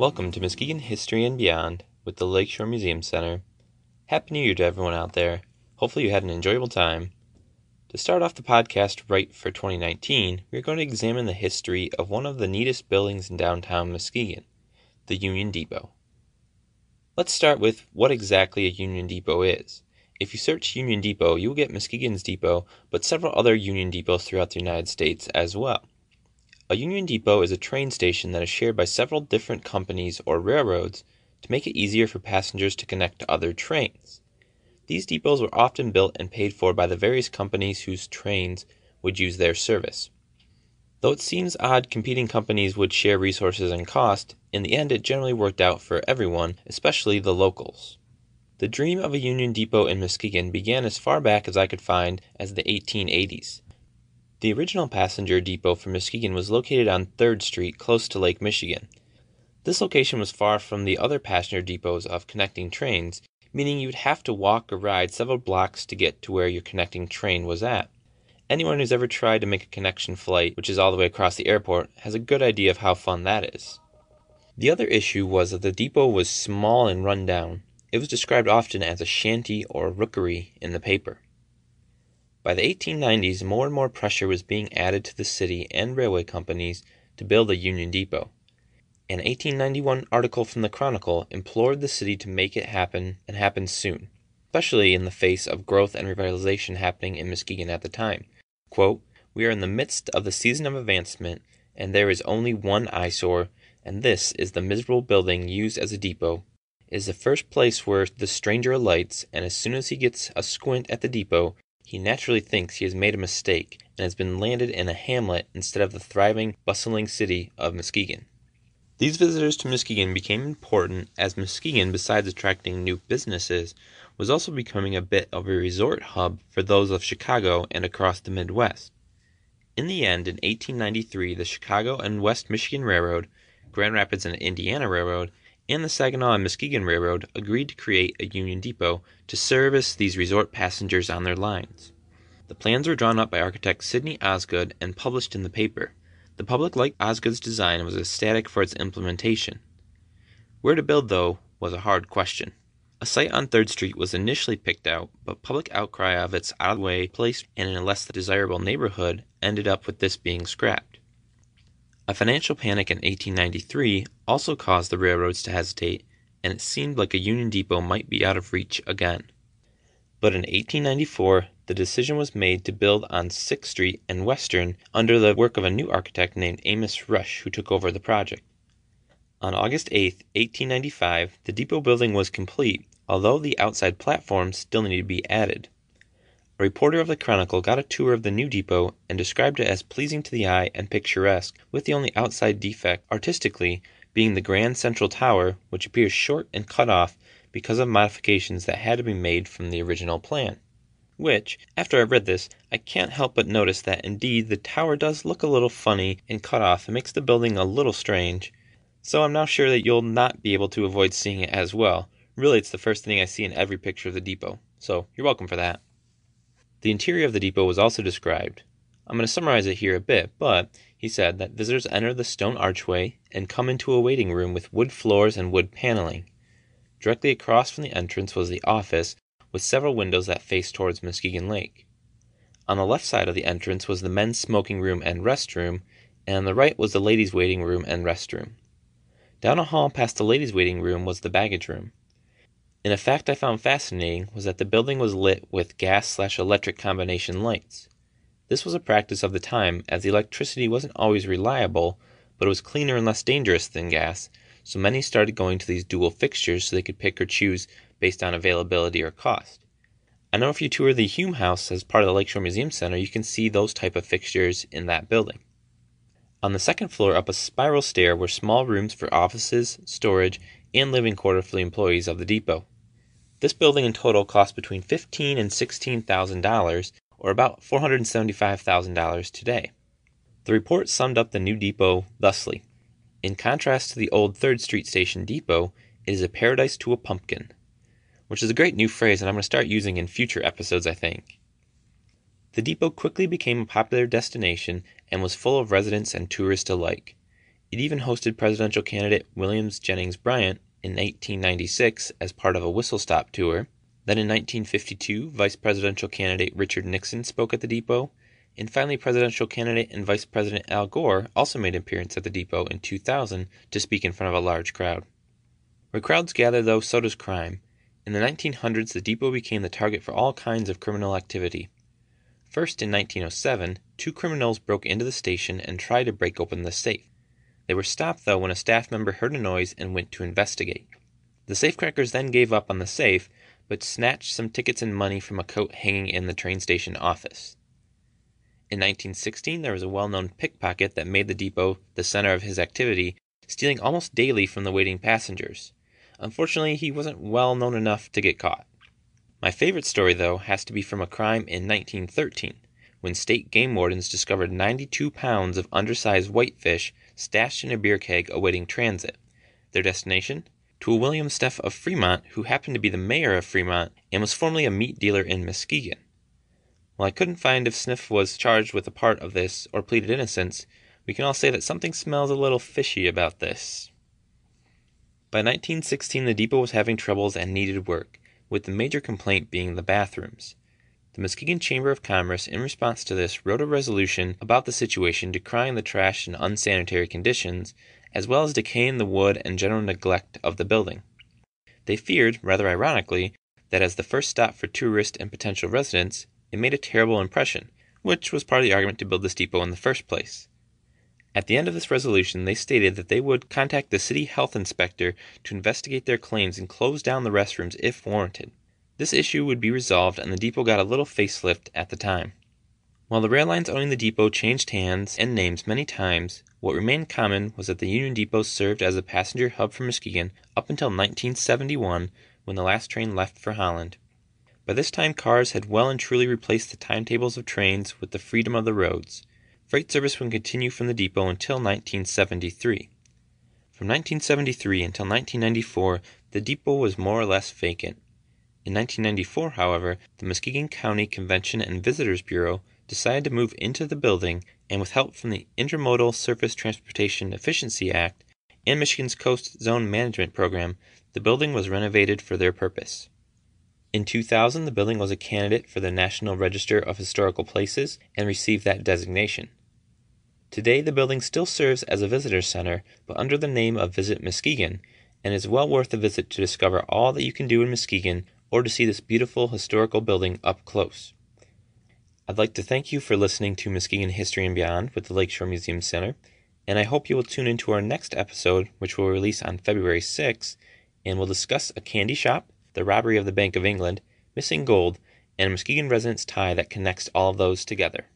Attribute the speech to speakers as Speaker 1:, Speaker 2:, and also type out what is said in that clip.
Speaker 1: Welcome to Muskegon History and Beyond with the Lakeshore Museum Center. Happy New Year to everyone out there. Hopefully, you had an enjoyable time. To start off the podcast right for 2019, we're going to examine the history of one of the neatest buildings in downtown Muskegon, the Union Depot. Let's start with what exactly a Union Depot is. If you search Union Depot, you will get Muskegon's depot, but several other Union depots throughout the United States as well. A Union Depot is a train station that is shared by several different companies or railroads to make it easier for passengers to connect to other trains. These depots were often built and paid for by the various companies whose trains would use their service. Though it seems odd competing companies would share resources and cost, in the end it generally worked out for everyone, especially the locals. The dream of a Union Depot in Muskegon began as far back as I could find as the 1880s. The original passenger depot for Muskegon was located on 3rd Street, close to Lake Michigan. This location was far from the other passenger depots of connecting trains, meaning you would have to walk or ride several blocks to get to where your connecting train was at. Anyone who's ever tried to make a connection flight, which is all the way across the airport, has a good idea of how fun that is. The other issue was that the depot was small and run down. It was described often as a shanty or rookery in the paper. By the 1890s, more and more pressure was being added to the city and railway companies to build a Union Depot. An 1891 article from the Chronicle implored the city to make it happen and happen soon, especially in the face of growth and revitalization happening in Muskegon at the time. Quote, We are in the midst of the season of advancement, and there is only one eyesore, and this is the miserable building used as a depot. It is the first place where the stranger alights, and as soon as he gets a squint at the depot, he naturally thinks he has made a mistake and has been landed in a hamlet instead of the thriving, bustling city of Muskegon. These visitors to Muskegon became important as Muskegon, besides attracting new businesses, was also becoming a bit of a resort hub for those of Chicago and across the Midwest. In the end, in 1893, the Chicago and West Michigan Railroad, Grand Rapids and Indiana Railroad, and the Saginaw and Muskegon Railroad agreed to create a Union Depot to service these resort passengers on their lines. The plans were drawn up by architect Sidney Osgood and published in the paper. The public liked Osgood's design and was ecstatic for its implementation. Where to build, though, was a hard question. A site on 3rd Street was initially picked out, but public outcry of its out of the way place and in a less desirable neighborhood ended up with this being scrapped. A financial panic in 1893 also caused the railroads to hesitate, and it seemed like a Union Depot might be out of reach again. But in 1894, the decision was made to build on 6th Street and Western under the work of a new architect named Amos Rush, who took over the project. On August 8, 1895, the depot building was complete, although the outside platforms still needed to be added. A reporter of the Chronicle got a tour of the new depot and described it as pleasing to the eye and picturesque, with the only outside defect, artistically, being the grand central tower, which appears short and cut off because of modifications that had to be made from the original plan. Which, after I read this, I can't help but notice that indeed the tower does look a little funny and cut off and makes the building a little strange. So I'm now sure that you'll not be able to avoid seeing it as well. Really, it's the first thing I see in every picture of the depot, so you're welcome for that. The interior of the depot was also described. I'm going to summarize it here a bit, but he said that visitors enter the stone archway and come into a waiting room with wood floors and wood paneling. Directly across from the entrance was the office, with several windows that faced towards Muskegon Lake. On the left side of the entrance was the men's smoking room and restroom, and on the right was the ladies' waiting room and restroom. Down a hall past the ladies' waiting room was the baggage room. And a fact I found fascinating was that the building was lit with gas slash electric combination lights. This was a practice of the time, as the electricity wasn't always reliable, but it was cleaner and less dangerous than gas, so many started going to these dual fixtures so they could pick or choose based on availability or cost. I know if you tour the Hume House as part of the Lakeshore Museum Center, you can see those type of fixtures in that building. On the second floor up a spiral stair were small rooms for offices, storage, and living quarter for the employees of the depot. This building in total cost between fifteen and sixteen thousand dollars, or about four hundred and seventy-five thousand dollars today. The report summed up the new depot thusly: In contrast to the old Third Street Station depot, it is a paradise to a pumpkin, which is a great new phrase, and I'm going to start using in future episodes, I think. The depot quickly became a popular destination and was full of residents and tourists alike. It even hosted presidential candidate Williams Jennings Bryan in 1896 as part of a whistle stop tour. Then in 1952, vice presidential candidate Richard Nixon spoke at the depot. And finally, presidential candidate and Vice President Al Gore also made an appearance at the depot in 2000 to speak in front of a large crowd. Where crowds gather, though, so does crime. In the 1900s, the depot became the target for all kinds of criminal activity. First, in 1907, two criminals broke into the station and tried to break open the safe. They were stopped, though, when a staff member heard a noise and went to investigate. The safecrackers then gave up on the safe, but snatched some tickets and money from a coat hanging in the train station office. In 1916, there was a well known pickpocket that made the depot the center of his activity, stealing almost daily from the waiting passengers. Unfortunately, he wasn't well known enough to get caught. My favorite story, though, has to be from a crime in 1913, when state game wardens discovered 92 pounds of undersized whitefish stashed in a beer keg awaiting transit. Their destination? To a William Steff of Fremont, who happened to be the mayor of Fremont and was formerly a meat dealer in Muskegon. While I couldn't find if Sniff was charged with a part of this or pleaded innocence, we can all say that something smells a little fishy about this. By 1916, the depot was having troubles and needed work, with the major complaint being the bathrooms. The Muskegon Chamber of Commerce, in response to this, wrote a resolution about the situation decrying the trash and unsanitary conditions, as well as decaying the wood and general neglect of the building. They feared, rather ironically, that as the first stop for tourists and potential residents, it made a terrible impression, which was part of the argument to build this depot in the first place. At the end of this resolution, they stated that they would contact the city health inspector to investigate their claims and close down the restrooms if warranted. This issue would be resolved, and the depot got a little facelift at the time. While the rail lines owning the depot changed hands and names many times, what remained common was that the Union Depot served as a passenger hub for Muskegon up until 1971 when the last train left for Holland. By this time, cars had well and truly replaced the timetables of trains with the freedom of the roads. Freight service would continue from the depot until 1973. From 1973 until 1994, the depot was more or less vacant. In 1994, however, the Muskegon County Convention and Visitors Bureau decided to move into the building, and with help from the Intermodal Surface Transportation Efficiency Act and Michigan's Coast Zone Management Program, the building was renovated for their purpose. In 2000, the building was a candidate for the National Register of Historical Places and received that designation. Today, the building still serves as a visitor center, but under the name of Visit Muskegon, and is well worth a visit to discover all that you can do in Muskegon or to see this beautiful historical building up close. I'd like to thank you for listening to Muskegon History and Beyond with the Lakeshore Museum Center, and I hope you will tune into our next episode, which will release on February 6, and we'll discuss a candy shop the robbery of the Bank of England, missing gold, and a Muskegon resident's tie that connects all of those together.